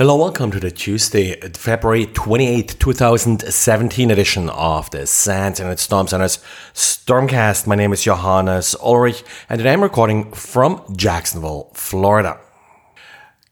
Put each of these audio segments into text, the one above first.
Hello, welcome to the Tuesday, February 28th, 2017 edition of the SANS Internet Storm Center's Stormcast. My name is Johannes Ulrich and today I'm recording from Jacksonville, Florida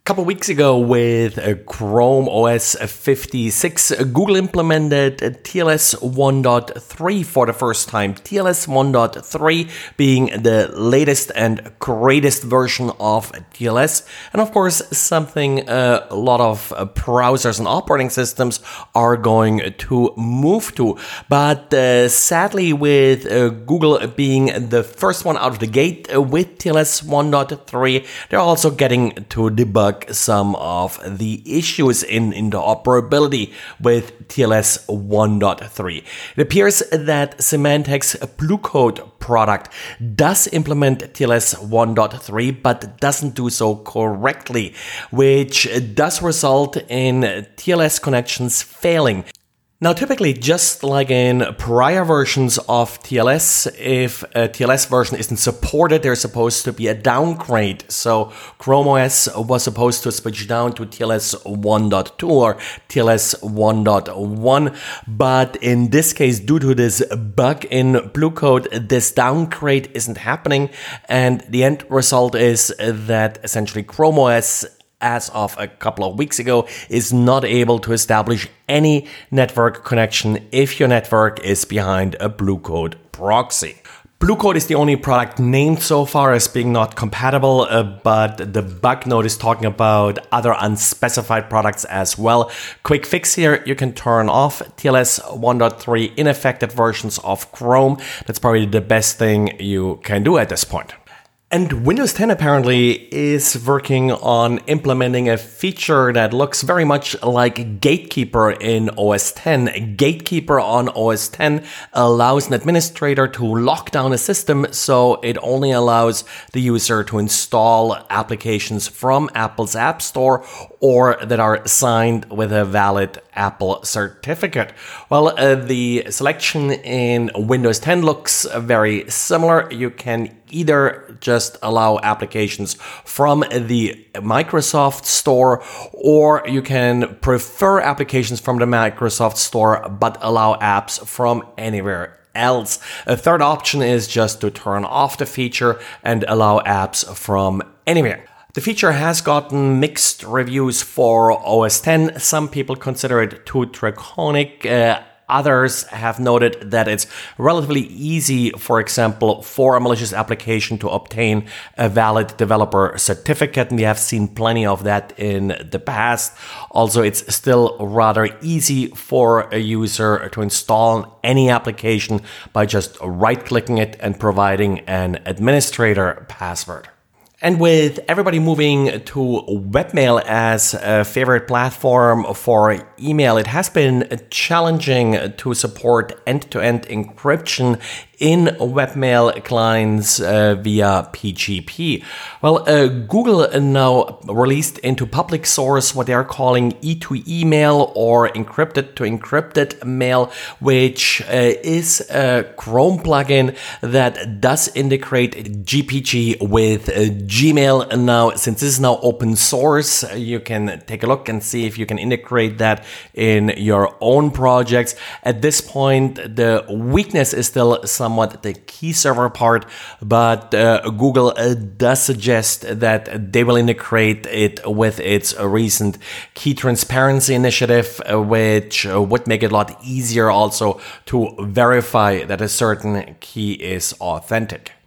couple weeks ago with Chrome OS 56, Google implemented TLS 1.3 for the first time. TLS 1.3 being the latest and greatest version of TLS, and of course, something uh, a lot of uh, browsers and operating systems are going to move to. But uh, sadly, with uh, Google being the first one out of the gate with TLS 1.3, they're also getting to debug some of the issues in interoperability with TLS 1.3. It appears that Symantec's Bluecoat product does implement TLS 1.3 but doesn't do so correctly, which does result in TLS connections failing. Now, typically, just like in prior versions of TLS, if a TLS version isn't supported, there's supposed to be a downgrade. So Chrome OS was supposed to switch down to TLS 1.2 or TLS 1.1. But in this case, due to this bug in Bluecoat, this downgrade isn't happening. And the end result is that essentially Chrome OS as of a couple of weeks ago, is not able to establish any network connection if your network is behind a Bluecoat proxy. Bluecoat is the only product named so far as being not compatible, uh, but the bug note is talking about other unspecified products as well. Quick fix here, you can turn off TLS 1.3 ineffective versions of Chrome. That's probably the best thing you can do at this point. And Windows 10 apparently is working on implementing a feature that looks very much like Gatekeeper in OS 10. Gatekeeper on OS 10 allows an administrator to lock down a system so it only allows the user to install applications from Apple's App Store or that are signed with a valid Apple certificate. Well, uh, the selection in Windows 10 looks very similar. You can either just allow applications from the Microsoft Store, or you can prefer applications from the Microsoft Store but allow apps from anywhere else. A third option is just to turn off the feature and allow apps from anywhere. The feature has gotten mixed reviews for OS 10. Some people consider it too draconic. Uh, Others have noted that it's relatively easy, for example, for a malicious application to obtain a valid developer certificate. And we have seen plenty of that in the past. Also, it's still rather easy for a user to install any application by just right clicking it and providing an administrator password. And with everybody moving to webmail as a favorite platform for email, it has been challenging to support end to end encryption in webmail clients uh, via PGP. Well, uh, Google now released into public source what they are calling E2E mail or encrypted to encrypted mail, which uh, is a Chrome plugin that does integrate GPG with uh, Gmail. Now, since this is now open source, you can take a look and see if you can integrate that in your own projects. At this point, the weakness is still somewhat the key server part, but uh, Google uh, does suggest that they will integrate it with its recent key transparency initiative, uh, which uh, would make it a lot easier also to verify that a certain key is authentic.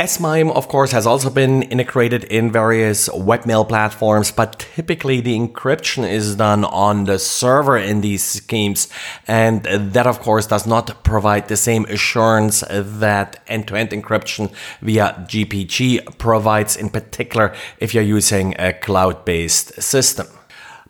S-MIME, of course, has also been integrated in various webmail platforms, but typically the encryption is done on the server in these schemes. And that, of course, does not provide the same assurance that end-to-end encryption via GPG provides, in particular if you're using a cloud-based system.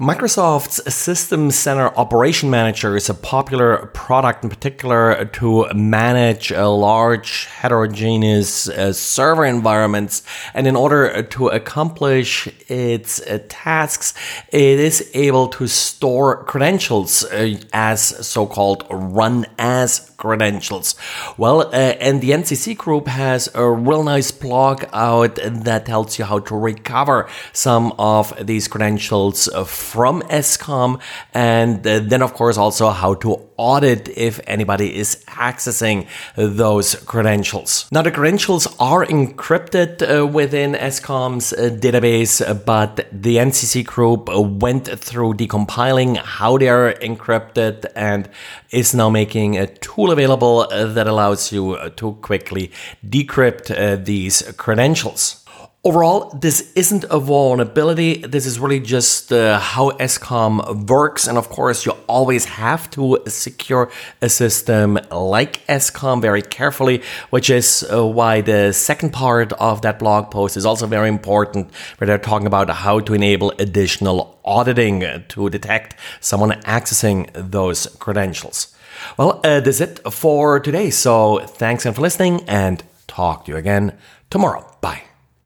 Microsoft's System Center Operation Manager is a popular product in particular to manage large heterogeneous uh, server environments. And in order to accomplish its uh, tasks, it is able to store credentials uh, as so-called run as credentials. Well, and the NCC group has a real nice blog out that tells you how to recover some of these credentials from SCOM, and uh, then, of course, also how to audit if anybody is accessing those credentials. Now, the credentials are encrypted uh, within SCOM's uh, database, but the NCC group went through decompiling how they are encrypted and is now making a tool available that allows you to quickly decrypt uh, these credentials. Overall, this isn't a vulnerability. This is really just uh, how SCOM works. And of course, you always have to secure a system like SCOM very carefully, which is uh, why the second part of that blog post is also very important, where they're talking about how to enable additional auditing to detect someone accessing those credentials. Well, uh, that's it for today. So thanks again for listening and talk to you again tomorrow. Bye.